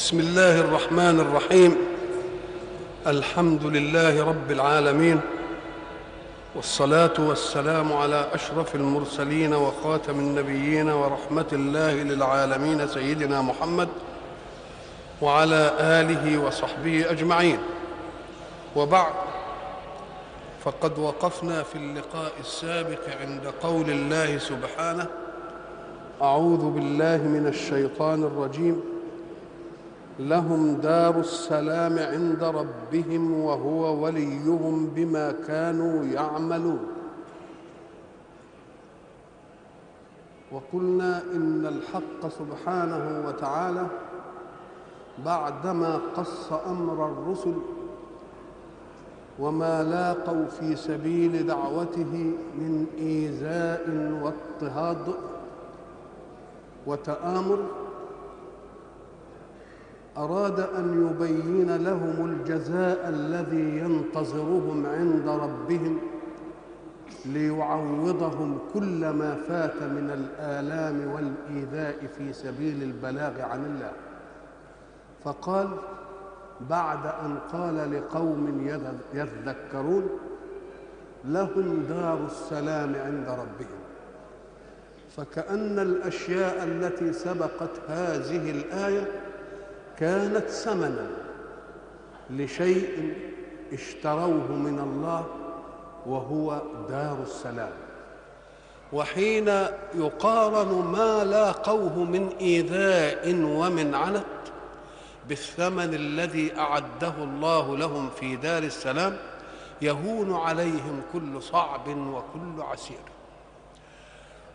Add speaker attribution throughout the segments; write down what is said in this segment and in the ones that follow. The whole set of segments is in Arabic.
Speaker 1: بسم الله الرحمن الرحيم. الحمد لله رب العالمين والصلاة والسلام على أشرف المرسلين وخاتم النبيين ورحمة الله للعالمين سيدنا محمد وعلى آله وصحبه أجمعين. وبعد فقد وقفنا في اللقاء السابق عند قول الله سبحانه أعوذ بالله من الشيطان الرجيم. لهم دار السلام عند ربهم وهو وليهم بما كانوا يعملون. وقلنا إن الحق سبحانه وتعالى بعدما قص أمر الرسل وما لاقوا في سبيل دعوته من إيذاء واضطهاد وتآمر أراد أن يبين لهم الجزاء الذي ينتظرهم عند ربهم ليعوضهم كل ما فات من الآلام والإيذاء في سبيل البلاغ عن الله. فقال بعد أن قال لقوم يذكرون لهم دار السلام عند ربهم. فكأن الأشياء التي سبقت هذه الآية كانت ثمنا لشيء اشتروه من الله وهو دار السلام. وحين يقارن ما لاقوه من إيذاء ومن عنت بالثمن الذي أعده الله لهم في دار السلام يهون عليهم كل صعب وكل عسير.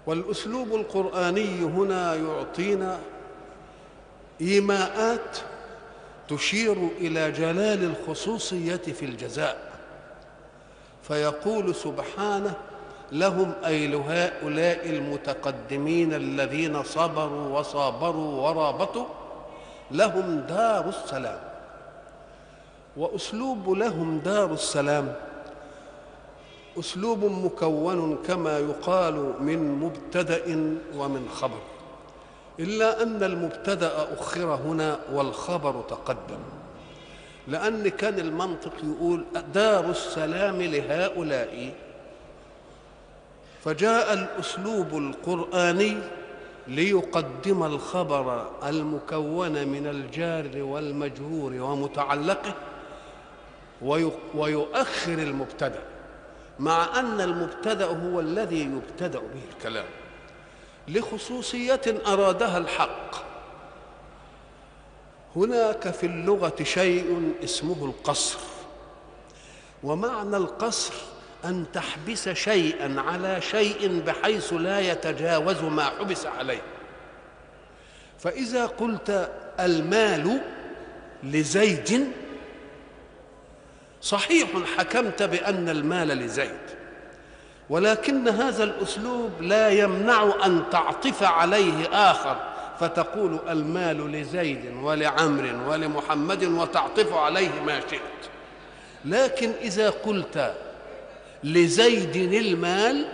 Speaker 1: والأسلوب القرآني هنا يعطينا إيماءات تشير إلى جلال الخصوصية في الجزاء. فيقول سبحانه لهم اي لهؤلاء المتقدمين الذين صبروا وصابروا ورابطوا لهم دار السلام. وأسلوب لهم دار السلام أسلوب مكون كما يقال من مبتدأ ومن خبر. إلا أن المبتدأ أخر هنا والخبر تقدم لأن كان المنطق يقول دار السلام لهؤلاء. فجاء الأسلوب القرآني ليقدم الخبر المكون من الجار والمجرور ومتعلقه ويؤخر المبتدأ مع أن المبتدأ هو الذي يبتدأ به الكلام. لخصوصية أرادها الحق. هناك في اللغة شيء اسمه القصر. ومعنى القصر أن تحبس شيئا على شيء بحيث لا يتجاوز ما حبس عليه. فإذا قلت المال لزيد صحيح حكمت بأن المال لزيد. ولكن هذا الأسلوب لا يمنع أن تعطف عليه آخر فتقول المال لزيد ولعمر ولمحمد وتعطف عليه ما شئت. لكن إذا قلت لزيد المال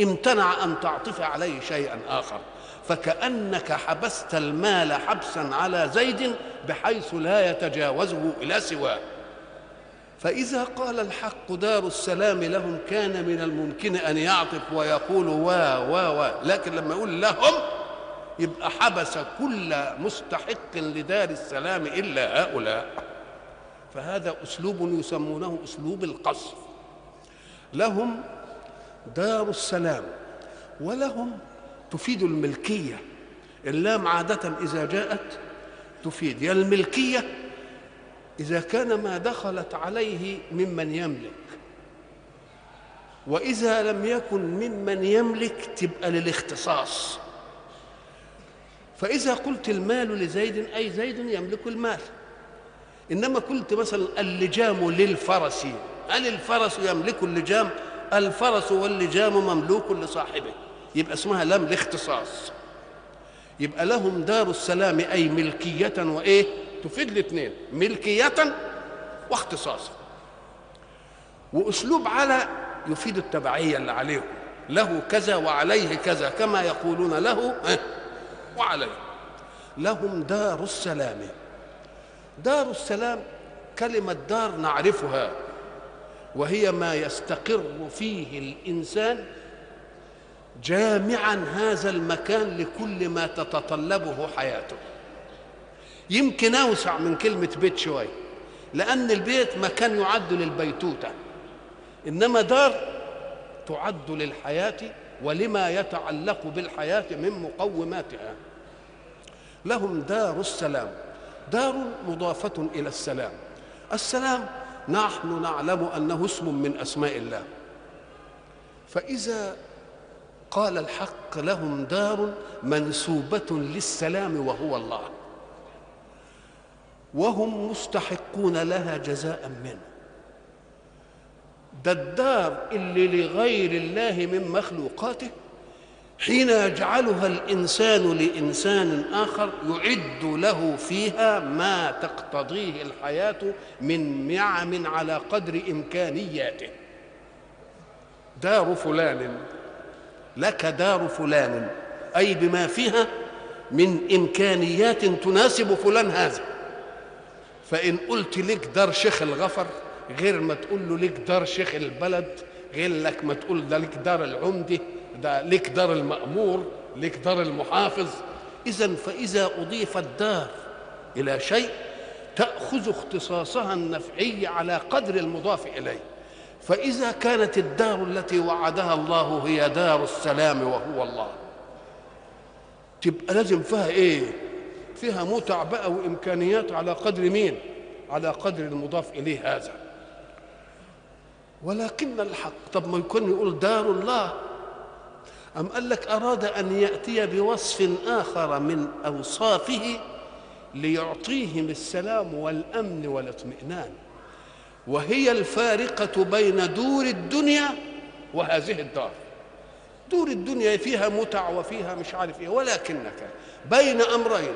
Speaker 1: امتنع أن تعطف عليه شيئا آخر. فكأنك حبست المال حبسا على زيد بحيث لا يتجاوزه إلى سواه. فإذا قال الحق دار السلام لهم كان من الممكن أن يعطف ويقول وا وا وا لكن لما يقول لهم يبقى حبس كل مستحق لدار السلام إلا هؤلاء. فهذا أسلوب يسمونه أسلوب القصر لهم دار السلام ولهم تفيد الملكية. اللام عادة إذا جاءت تفيد يا الملكية إذا كان ما دخلت عليه ممن يملك. وإذا لم يكن ممن يملك تبقى للاختصاص. فإذا قلت المال لزيد أي زيد يملك المال. إنما قلت مثلا اللجام للفرس. هل الفرس يملك اللجام؟ الفرس واللجام مملوك لصاحبه. يبقى اسمها لم لاختصاص. يبقى لهم دار السلام أي ملكية وإيه؟ تفيد الاثنين ملكية واختصاصا. وأسلوب على يفيد التبعية اللي عليهم له كذا وعليه كذا كما يقولون له وعليه. لهم دار السلام. دار السلام كلمة دار نعرفها وهي ما يستقر فيه الإنسان جامعا هذا المكان لكل ما تتطلبه حياته. يمكن أوسع من كلمة بيت شوية لأن البيت مكان يعد للبيتوتة. إنما دار تعد للحياة ولما يتعلق بالحياة من مقوماتها. لهم دار السلام. دار مضافة إلى السلام. السلام نحن نعلم أنه اسم من أسماء الله. فإذا قال الحق لهم دار منسوبة للسلام وهو الله. وهم مستحقون لها جزاء منه. ده الدار اللي لغير الله من مخلوقاته حين يجعلها الإنسان لإنسان آخر يعد له فيها ما تقتضيه الحياة من نعم على قدر إمكانياته. دار فلان لك دار فلان أي بما فيها من إمكانيات تناسب فلان هذا. فإن قلت لك دار شيخ الغفر غير ما تقول له لك دار شيخ البلد غير لك ما تقول ده لك دار العمدة ده لك دار المأمور لك دار المحافظ إذا فإذا أضيف الدار إلى شيء تأخذ اختصاصها النفعي على قدر المضاف إليه فإذا كانت الدار التي وعدها الله هي دار السلام وهو الله تبقى لازم فيها إيه؟ فيها متع بقى وإمكانيات على قدر مين؟ على قدر المضاف إليه هذا. ولكن الحق طب ما يكون يقول دار الله. أم قال لك أراد أن يأتي بوصف آخر من أوصافه ليعطيهم السلام والأمن والاطمئنان. وهي الفارقة بين دور الدنيا وهذه الدار. دور الدنيا فيها متع وفيها مش عارف إيه ولكنك بين أمرين.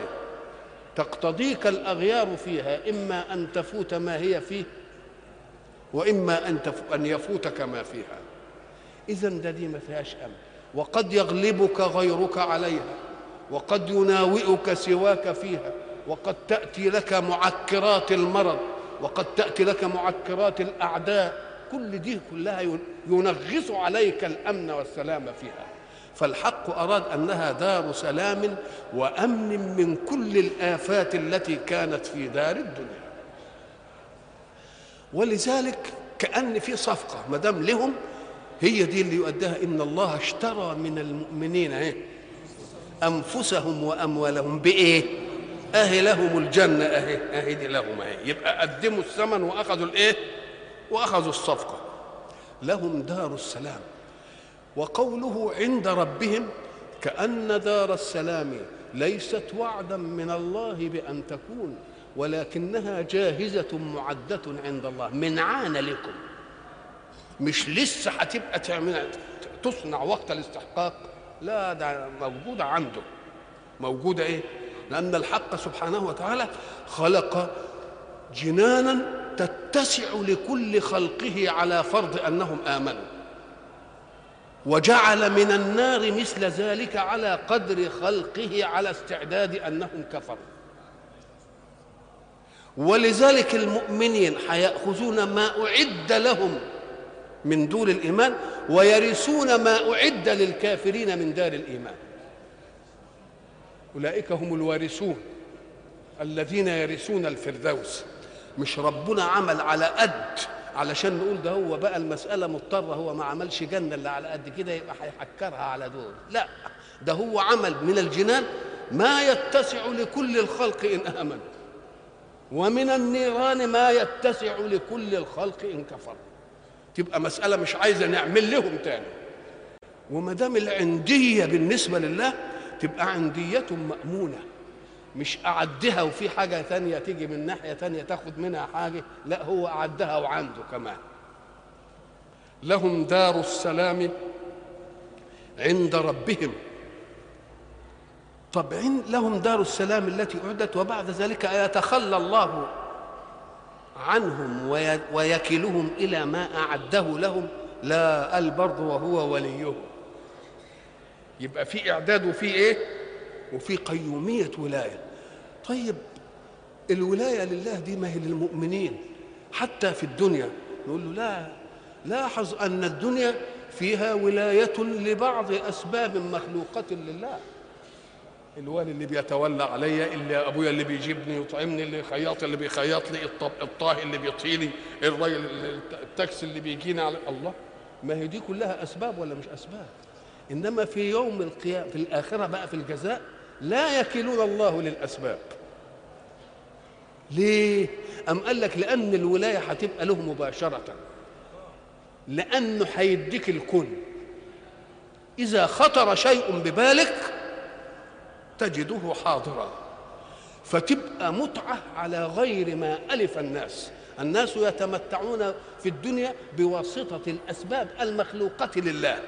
Speaker 1: تقتضيك الأغيار فيها إما أن تفوت ما هي فيه وإما أن أن يفوتك ما فيها. اذا ده دي ما فيهاش أمن. وقد يغلبك غيرك عليها وقد يناوئك سواك فيها وقد تأتي لك معكرات المرض وقد تأتي لك معكرات الأعداء. كل دي كلها ينغص عليك الأمن والسلام فيها. فالحق أراد أنها دار سلام وأمن من كل الآفات التي كانت في دار الدنيا. ولذلك كأن في صفقة ما دام لهم هي دي اللي يؤديها إن الله اشترى من المؤمنين إيه؟ أنفسهم وأموالهم بإيه؟ اهي لهم الجنة أهي أهي دي لهم اهي يبقى قدموا الثمن وأخذوا الإيه؟ وأخذوا الصفقة. لهم دار السلام. وقوله عند ربهم كأن دار السلام ليست وعدا من الله بأن تكون ولكنها جاهزة معدة عند الله. من عان لكم. مش لسه هتبقى تصنع وقت الاستحقاق؟ لا ده موجودة عنده. موجودة إيه؟ لأن الحق سبحانه وتعالى خلق جنانا تتسع لكل خلقه على فرض أنهم آمنوا. وجعل من النار مثل ذلك على قدر خلقه على استعداد أنهم كفروا. ولذلك المؤمنين حيأخذون ما أعد لهم من دور الإيمان ويرثون ما أعد للكافرين من دار الإيمان. أولئك هم الوارثون الذين يرثون الفردوس. مش ربنا عمل على قد علشان نقول ده هو بقى المسألة مضطرة هو ما عملش جنة اللي على قد كده يبقى هيحكرها على دول. لا ده هو عمل من الجنان ما يتسع لكل الخلق إن آمنوا ومن النيران ما يتسع لكل الخلق إن كفروا تبقى مسألة مش عايزة نعمل لهم تاني. وما دام العندية بالنسبة لله تبقى عندية مأمونة. مش أعدها وفي حاجة تانية تيجي من ناحية تانية تاخد منها حاجة لا هو أعدها وعنده كمان. لهم دار السلام عند ربهم. طب لهم دار السلام التي أعدت وبعد ذلك يتخلى الله عنهم ويكلهم إلى ما أعده لهم. لا قال برضه وهو وليهم يبقى في إعداد وفي إيه؟ وفي قيومية ولاية. طيب الولاية لله دي ما هي للمؤمنين حتى في الدنيا. نقول له لا لاحظ أن الدنيا فيها ولاية لبعض أسباب مخلوقة لله. الوالي اللي بيتولى عليا اللي أبويا اللي بيجيبني ويطعمني اللي خياط اللي بيخيط لي الطاهي اللي بيطهي لي الراجل التاكسي اللي بيجينا على الله. ما هي دي كلها أسباب ولا مش أسباب؟ إنما في يوم القيامة في الآخرة بقى في الجزاء لا يكلون الله للأسباب. ليه؟ أم قال لك لأن الولاية هتبقى له مباشرة. لأنه هيديك الكل إذا خطر شيء ببالك تجده حاضرا. فتبقى متعة على غير ما ألف الناس. الناس يتمتعون في الدنيا بواسطة الأسباب المخلوقة لله.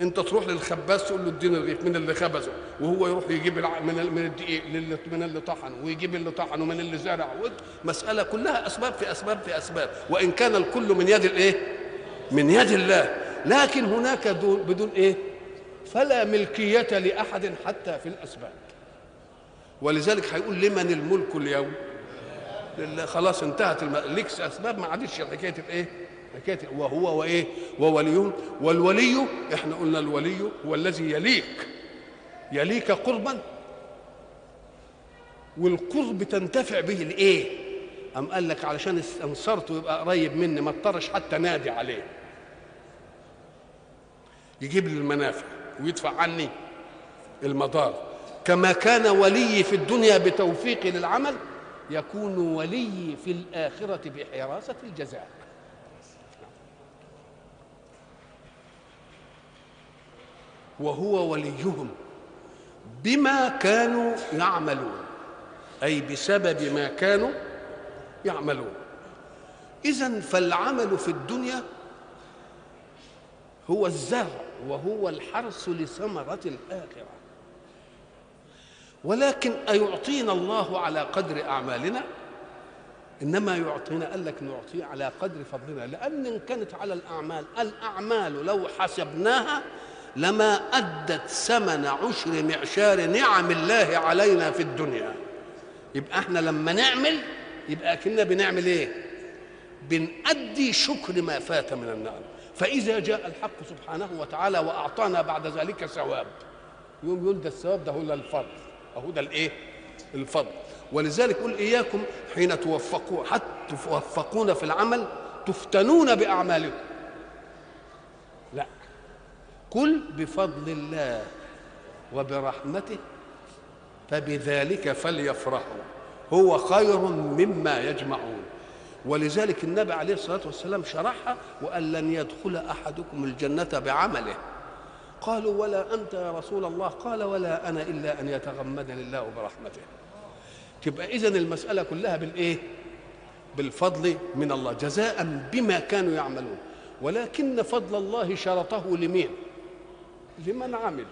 Speaker 1: انت تروح للخباز تقول له اديني الرغيف من اللي خبزه وهو يروح يجيب. من ال- من الدقيق من اللي طحن ويجيب اللي طحن ومن اللي زرع مسألة كلها أسباب في أسباب في أسباب. وإن كان الكل من يد الايه من يد الله. لكن هناك دون بدون إيه؟ فلا ملكية لأحد حتى في الأسباب. ولذلك هيقول لمن الملك اليوم؟ لله. خلاص انتهت الم... ليكس أسباب ما عادش حكايه الإيه؟ حكايه وهو وإيه؟ وولي والولي إحنا قلنا الولي هو الذي يليك. يليك قربا. والقرب تنتفع به الايه أم قال لك علشان استنصرته يبقى قريب مني ما اضطرش حتى نادي عليه. يجيب لي المنافع ويدفع عني المضار. كما كان ولي في الدنيا بتوفيقي للعمل يكون ولي في الآخرة بحراسة الجزاء. وهو وليهم بما كانوا يعملون أي بسبب ما كانوا يعملون. إذا فالعمل في الدنيا هو الزرع وهو الحرث لثمرة الآخرة. ولكن أيعطينا الله على قدر أعمالنا؟ إنما يعطينا قال لك نعطيه على قدر فضلنا. لأن إن كانت على الأعمال الأعمال لو حسبناها لما أدت ثمن عشر معشار نعم الله علينا في الدنيا. يبقى إحنا لما نعمل يبقى كنا بنعمل إيه؟ بنأدي شكر ما فات من النعم. فإذا جاء الحق سبحانه وتعالى وأعطانا بعد ذلك ثواب. يوم يقول ده الثواب ده هو الفضل. أهو ده الإيه؟ الفضل. ولذلك قل إياكم حين توفقوا حتى توفقون في العمل تفتنون بأعمالكم. قل بفضل الله وبرحمته فبذلك فليفرحوا. هو خير مما يجمعون. ولذلك النبي عليه الصلاة والسلام شرحها وقال لن يدخل أحدكم الجنة بعمله. قالوا ولا أنت يا رسول الله؟ قال ولا أنا إلا أن يتغمدني الله برحمته. تبقى اذا المسألة كلها بالإيه؟ بالفضل من الله جزاء بما كانوا يعملون. ولكن فضل الله شرطه لمين؟ لمن عمل.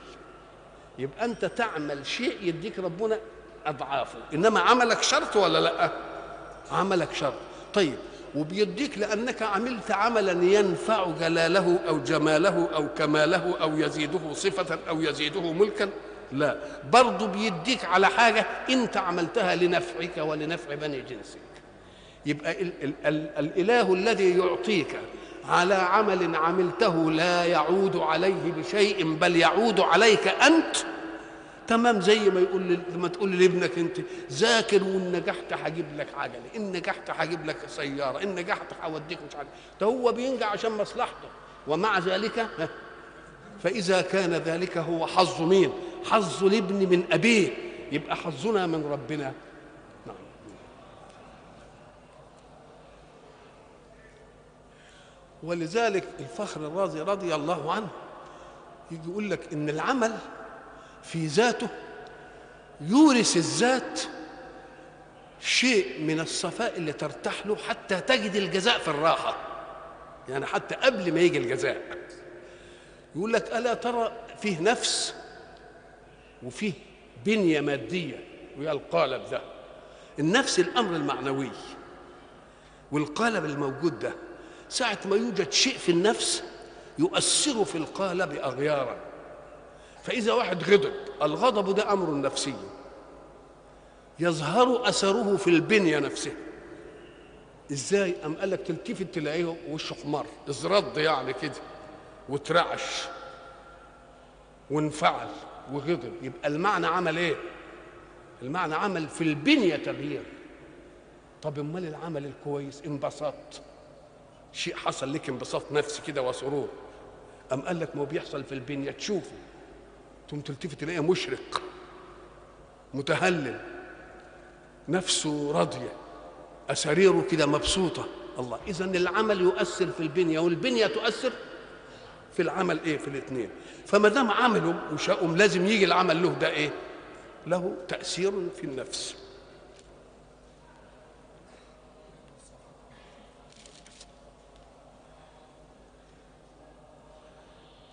Speaker 1: يبقى أنت تعمل شيء يديك ربنا أضعافه. إنما عملك شرط ولا لأ؟ عملك شرط. طيب وبيديك لأنك عملت عملا ينفع جلاله أو جماله أو كماله أو يزيده صفة أو يزيده ملكا؟ لا. برضه بيديك على حاجة أنت عملتها لنفعك ولنفع بني جنسك. يبقى ال ال ال الإله الذي يعطيك على عمل عملته لا يعود عليه بشيء بل يعود عليك أنت. تمام زي ما يقول لما تقول لابنك أنت ذاكر وان نجحت هجيب لك عجلة ان نجحت هجيب لك سيارة ان نجحت هوديك مش عارف ده هو بينجح عشان مصلحته ومع ذلك فإذا كان ذلك هو حظ مين؟ حظ الابن من أبيه. يبقى حظنا من ربنا نعم ولذلك الفخر الرازي رضي الله عنه يجي يقول لك إن العمل في ذاته يورث الذات شيء من الصفاء اللي ترتاح له حتى تجد الجزاء في الراحة. يعني حتى قبل ما يجي الجزاء. يقول لك ألا ترى فيه نفس وفيه بنية مادية؟ وهي القالب ده. النفس الأمر المعنوي والقالب الموجود ده ساعة ما يوجد شيء في النفس يؤثر في القالب أغيارا. فإذا واحد غضب الغضب ده أمر نفسي. يظهر أثره في البنية نفسها إزاي؟ أم قال لك تلتفت تلاقيه وشه احمر ازرد يعني كده وترعش وانفعل وغضب. يبقى المعنى عمل إيه؟ المعنى عمل في البنية تغيير. طب أمال العمل الكويس؟ انبسطت. شيء حصل لك انبساط نفسي كده وسرور. أم قال لك ما بيحصل في البنية؟ تشوفه. ثم تلتفت تلاقيه مشرق متهلل نفسه راضية أساريره كده مبسوطة. الله إذا العمل يؤثر في البنية والبنية تؤثر في العمل إيه؟ في الاثنين فما دام عملوا وشاءهم لازم يجي العمل له ده إيه؟ له تأثير في النفس.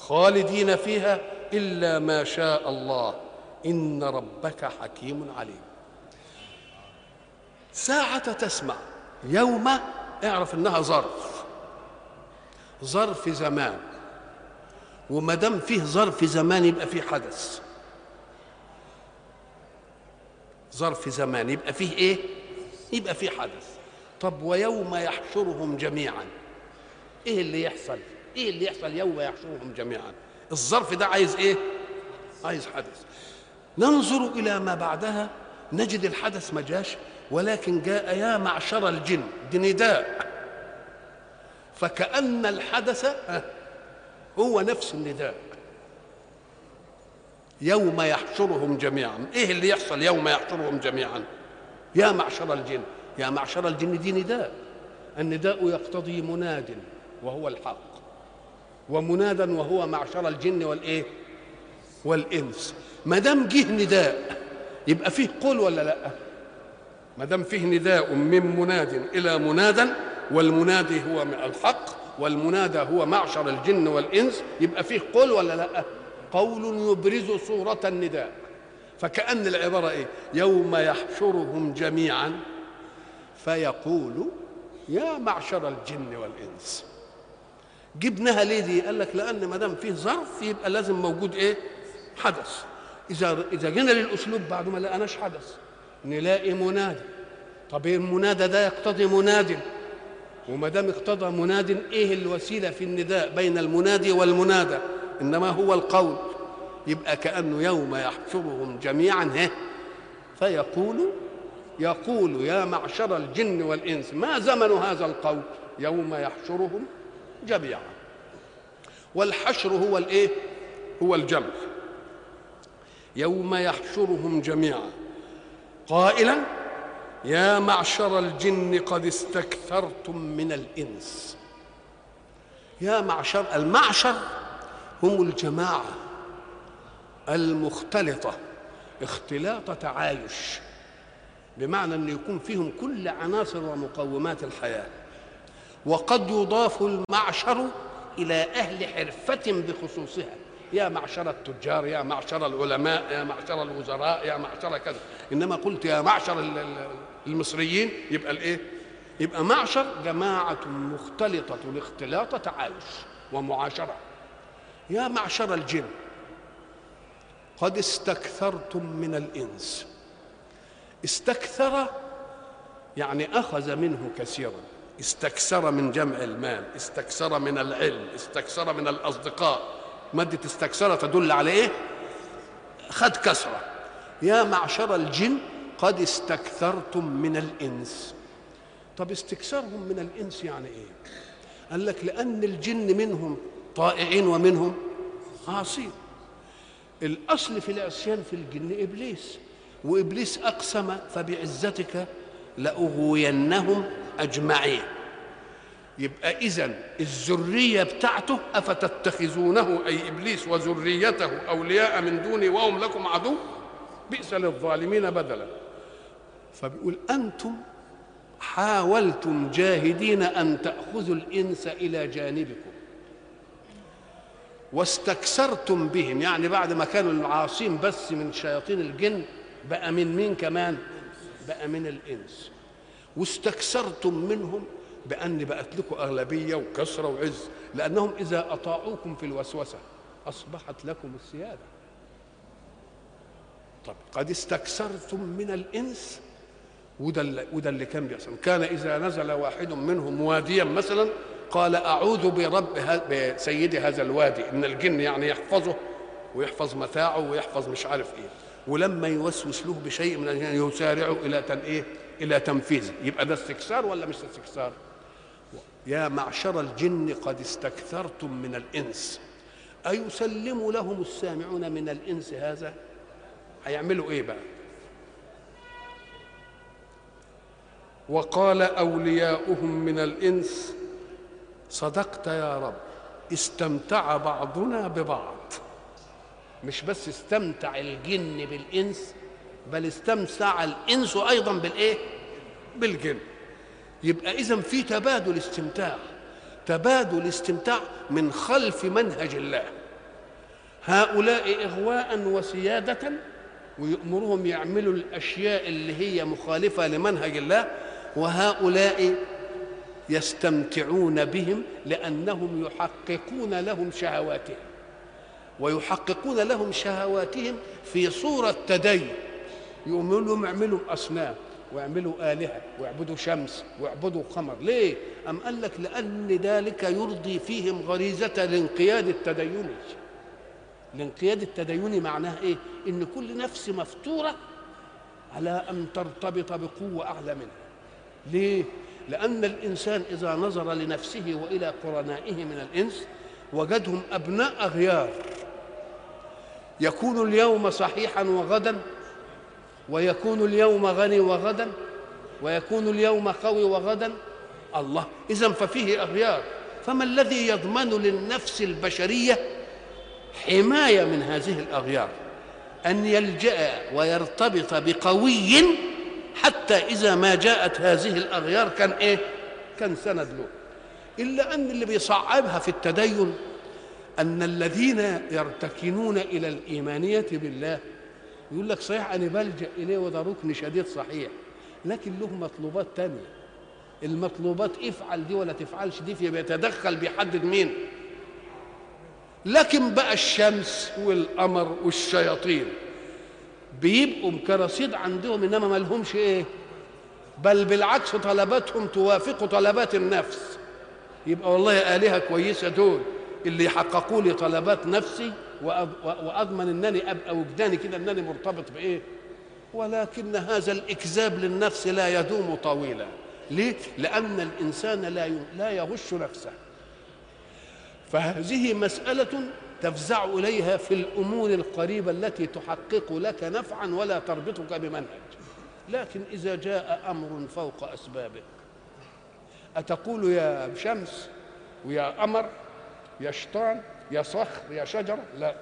Speaker 1: خالدين فيها إلا ما شاء الله. إن ربك حكيم عليم. ساعة تسمع. يوم اعرف إنها ظرف. ظرف زمان. وما دام فيه ظرف زمان يبقى فيه حدث. ظرف زمان يبقى فيه إيه؟ يبقى فيه حدث. طب ويوم يحشرهم جميعا. إيه اللي يحصل؟ إيه اللي يحصل؟ يوم يحشرهم جميعا. الظرف ده عايز إيه؟ عايز حدث. ننظر إلى ما بعدها. نجد الحدث ما جاش ولكن جاء يا معشر الجن دي نداء فكأن الحدث هو نفس النداء. يوم يحشرهم جميعا. إيه اللي يحصل يوم يحشرهم جميعا؟ يا معشر الجن. يا معشر الجن دي نداء. النداء يقتضي مناد وهو الحق. ومنادا وهو معشر الجن والإيه؟ والإنس. ما دام جه نداء يبقى فيه قول ولا لأ؟ ما دام فيه نداء من مناد إلى منادى والمنادي هو الحق والمنادى هو معشر الجن والإنس يبقى فيه قول ولا لأ؟ قول يبرز صورة النداء. فكأن العبارة إيه؟ يوم يحشرهم جميعا فيقول يا معشر الجن والإنس. جبناها ليه دي؟ قال لك لأن ما دام فيه ظرف يبقى لازم موجود إيه؟ حدث. إذا إذا جينا للأسلوب بعد ما لقناش حدث نلاقي منادي. طب المنادى ده؟ يقتضي مناد. وما دام اقتضى مناد إيه الوسيلة في النداء بين المنادي والمنادى؟ إنما هو القول. يبقى كأنه يوم يحشرهم جميعا هه فيقول يقول يا معشر الجن والإنس ما زمن هذا القول؟ يوم يحشرهم جميعا. والحشر هو الإيه؟ هو الجمع. يوم يحشرهم جميعا. قائلا يا معشر الجن قد استكثرتم من الإنس. يا معشر المعشر هم الجماعة المختلطة اختلاط تعايش بمعنى أن يكون فيهم كل عناصر ومقومات الحياة. وقد يضاف المعشر إلى أهل حرفة بخصوصها. يا معشر التجار يا معشر العلماء يا معشر الوزراء يا معشر كذا. إنما قلت يا معشر المصريين يبقى الإيه؟ يبقى معشر جماعة مختلطة الاختلاط تعايش ومعاشرة. يا معشر الجن قد استكثرتم من الإنس. استكثر يعني أخذ منه كثيرا. استكثر من جمع المال استكثر من العلم استكثر من الأصدقاء. مادة استكثر تدل على إيه؟ خد كثرة. يا معشر الجن قد استكثرتم من الإنس. طب استكثارهم من الإنس يعني إيه؟ قال لك لأن الجن منهم طائعين ومنهم عاصين. الأصل في العصيان في الجن إبليس وإبليس أقسم فبعزتك لأغوينهم أجمعين. يبقى إذا الذرية بتاعته أفتتخذونه أي إبليس وذريته أولياء من دوني وهم لكم عدو؟ بئس للظالمين بدلا. فبيقول أنتم حاولتم جاهدين أن تأخذوا الإنس إلى جانبكم. واستكثرتم بهم يعني بعد ما كانوا العاصين بس من شياطين الجن بقى من مين كمان؟ بقى من الإنس. واستكثرتم منهم بأن بقت لكم أغلبية وكثرة وعز لأنهم إذا أطاعوكم في الوسوسة أصبحت لكم السيادة. طب قد استكثرتم من الإنس؟ وده اللي, وده اللي كان بيحصل. كان إذا نزل واحد منهم واديا مثلا قال أعوذ برب بسيد هذا الوادي من الجن يعني يحفظه ويحفظ متاعه ويحفظ مش عارف إيه. ولما يوسوس له بشيء من الجن يسارعه إلى تن إيه؟ إلى تنفيذه يبقى ده استكثار ولا مش استكثار يا معشر الجن قد استكثرتم من الإنس. أيسلم لهم السامعون من الإنس هذا؟ هيعملوا إيه بقى؟ وقال أولياؤهم من الإنس صدقت يا رب استمتع بعضنا ببعض. مش بس استمتع الجن بالإنس بل استمتع الإنس أيضا بالإيه؟ بالجن. يبقى إذا في تبادل استمتاع. تبادل استمتاع من خلف منهج الله. هؤلاء إغواء وسيادة ويأمرهم يعملوا الأشياء اللي هي مخالفة لمنهج الله وهؤلاء يستمتعون بهم لأنهم يحققون لهم شهواتهم. ويحققون لهم شهواتهم في صورة تدين. يقولوا لهم اعملوا أصنام ويعملوا آلهة ويعبدوا شمس ويعبدوا قمر ليه؟ أم قال لك لأن ذلك يرضي فيهم غريزة الانقياد التديني الانقياد التديني معناه إيه؟ إن كل نفس مفطورة على أن ترتبط بقوة أعلى منها ليه؟ لأن الإنسان إذا نظر لنفسه وإلى قرنائه من الإنس وجدهم أبناء أغيار يكون اليوم صحيحا وغدا ويكون اليوم غني وغدا ويكون اليوم قوي وغدا. الله إذا ففيه أغيار. فما الذي يضمن للنفس البشرية حماية من هذه الأغيار؟ أن يلجأ ويرتبط بقوي حتى إذا ما جاءت هذه الأغيار كان إيه؟ كان سند له. إلا أن اللي بيصعبها في التدين أن الذين يرتكنون إلى الإيمانية بالله يقول لك صحيح أنا بلجأ إليه وده ركن شديد صحيح لكن له مطلوبات تانية. المطلوبات افعل دي ولا تفعلش دي في بيتدخل بيحدد مين. لكن بقى الشمس والقمر والشياطين بيبقوا كرصيد عندهم إنما ما لهمش إيه؟ بل بالعكس طلباتهم توافق طلبات النفس. يبقى والله آلهة كويسة دول اللي يحققوا لي طلبات نفسي وأضمن إنني ابقى وجداني كده إنني مرتبط بإيه؟ ولكن هذا الإكذاب للنفس لا يدوم طويلا. ليه؟ لأن الإنسان لا لا يغش نفسه. فهذه مسألة تفزع إليها في الأمور القريبة التي تحقق لك نفعا ولا تربطك بمنهج. لكن إذا جاء أمر فوق أسبابك أتقول يا شمس ويا قمر يا شيطان يا صخر يا شجره لا.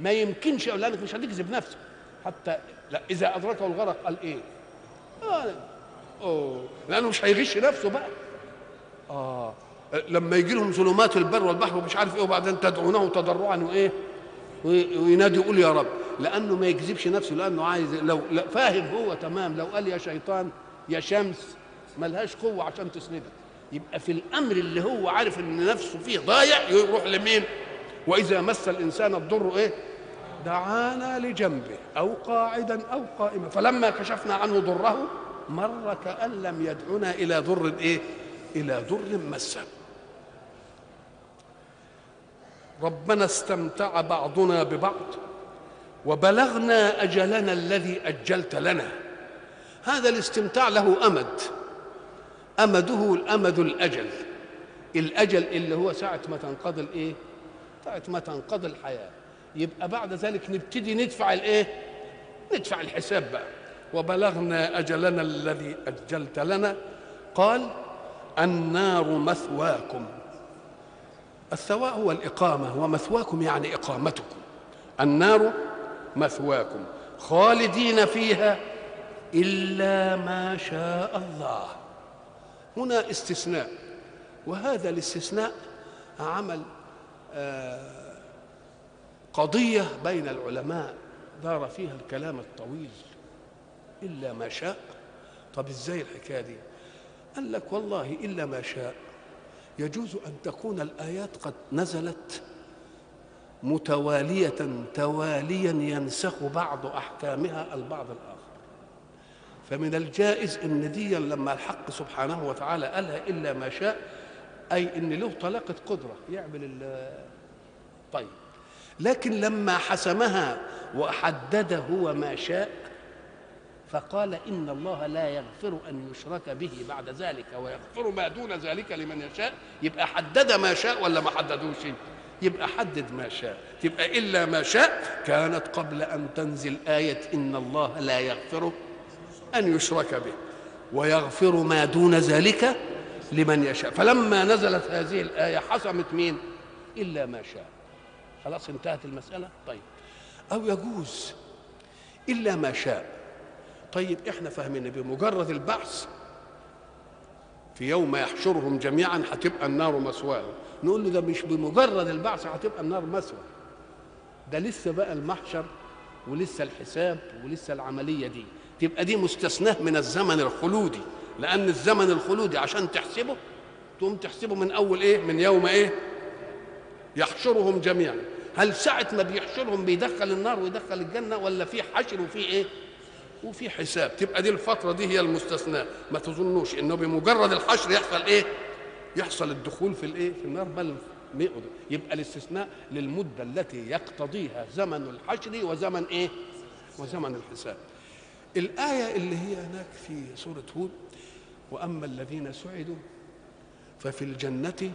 Speaker 1: ما يمكنش لانك مش هتكذب نفسك. حتى لا إذا أدركه الغرق قال إيه؟ آه أوه. لأنه مش هيغش نفسه بقى. آه. لما يجي لهم ظلمات البر والبحر ومش عارف إيه وبعدين تدعونه تضرعا وإيه؟ وينادي يقول يا رب. لأنه ما يكذبش نفسه لأنه عايز لو فاهم هو تمام. لو قال يا شيطان يا شمس ملهاش قوة عشان تسنده يبقى في الأمر اللي هو عارف إن نفسه فيه ضايع يروح لمين؟ وإذا مس الإنسان الضر إيه؟ دعانا لجنبه أو قاعدا أو قائما. فلما كشفنا عنه ضره مر كأن لم يدعنا إلى ضر إيه؟ إلى ضر مسه. ربنا استمتع بعضنا ببعض وبلغنا أجلنا الذي أجلت لنا. هذا الاستمتاع له أمد. أمده الأمد الأجل. الأجل اللي هو ساعة ما تنقضي الإيه؟ ساعه ما تنقضي الحياة. يبقى بعد ذلك نبتدي ندفع الإيه؟ ندفع الحساب بقى. وبلغنا أجلنا الذي أجلت لنا. قال النار مثواكم. الثواء هو الإقامة ومثواكم يعني إقامتكم. النار مثواكم. خالدين فيها إلا ما شاء الله. هنا استثناء. وهذا الاستثناء عمل قضية بين العلماء دار فيها الكلام الطويل إلا ما شاء. طب إزاي الحكاية دي؟ قال لك والله إلا ما شاء. يجوز أن تكون الآيات قد نزلت متوالية تواليا ينسخ بعض أحكامها البعض الآخر. فمن الجائز إن دي لما الحق سبحانه وتعالى قالها إلا ما شاء أي إن له طلاقة قدرة يعمل طيب. لكن لما حسمها وحدد هو ما شاء فقال إن الله لا يغفر أن يشرك به بعد ذلك ويغفر ما دون ذلك لمن يشاء. يبقى حدد ما شاء ولا ما حددوش؟ يبقى حدد ما شاء. تبقى إلا ما شاء. كانت قبل أن تنزل آية إن الله لا يغفر أن يشرك به ويغفر ما دون ذلك لمن يشاء. فلما نزلت هذه الآية حسمت مين؟ إلا ما شاء. خلاص انتهت المسألة؟ طيب. أو يجوز إلا ما شاء. طيب إحنا فاهمين بمجرد البعث في يوم يحشرهم جميعا هتبقى النار مثواهم نقول له ده مش بمجرد البعث هتبقى النار مثوى ده لسه بقى المحشر ولسه الحساب ولسه العملية دي. تبقى دي مستثناة من الزمن الخلودي. لأن الزمن الخلودي عشان تحسبه تقوم تحسبه من أول إيه؟ من يوم إيه؟ يحشرهم جميعا. هل ساعة ما بيحشرهم بيدخل النار ويدخل الجنة ولا في حشر وفي إيه؟ وفي حساب. تبقى دي الفترة دي هي المستثناء ما تظنوش إنه بمجرد الحشر يحصل إيه؟ يحصل الدخول في الإيه؟ في النار بل يبقى الاستثناء للمدة التي يقتضيها زمن الحشر وزمن إيه؟ وزمن الحساب. الآية اللي هي هناك في سورة هود وأما الذين سعدوا ففي الجنة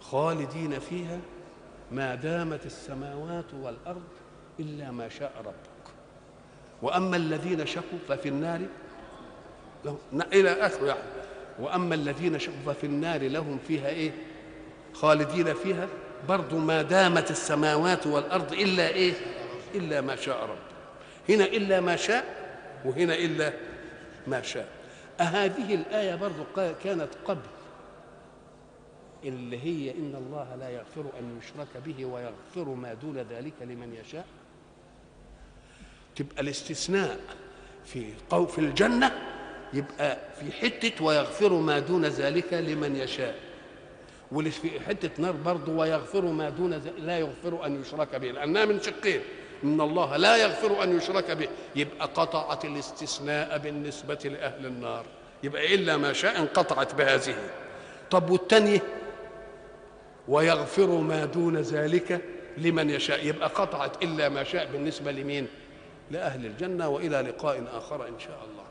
Speaker 1: خالدين فيها ما دامت السماوات والأرض إلا ما شاء ربك. وأما الذين شقوا ففي النار إلى آخره يعني وأما الذين شقوا ففي النار لهم فيها إيه؟ خالدين فيها برضو ما دامت السماوات والأرض إلا إيه؟ إلا ما شاء ربك. هنا إلا ما شاء وهنا إلا ما شاء. أهذه الآية برضو كانت قبل اللي هي إن الله لا يغفر أن يشرك به ويغفر ما دون ذلك لمن يشاء. تبقى الاستثناء في قو في الجنة يبقى في حتة ويغفر ما دون ذلك لمن يشاء. واللي في حتة نار برضه ويغفر ما دون لا يغفر أن يشرك به لأنها من شقين. إن الله لا يغفر أن يشرك به. يبقى قطعت الاستثناء بالنسبة لأهل النار. يبقى إلا ما شاء انقطعت بهذه. طب والتانية؟ ويغفر ما دون ذلك لمن يشاء. يبقى قطعت إلا ما شاء بالنسبة لمين؟ لأهل الجنة وإلى لقاء آخر إن شاء الله.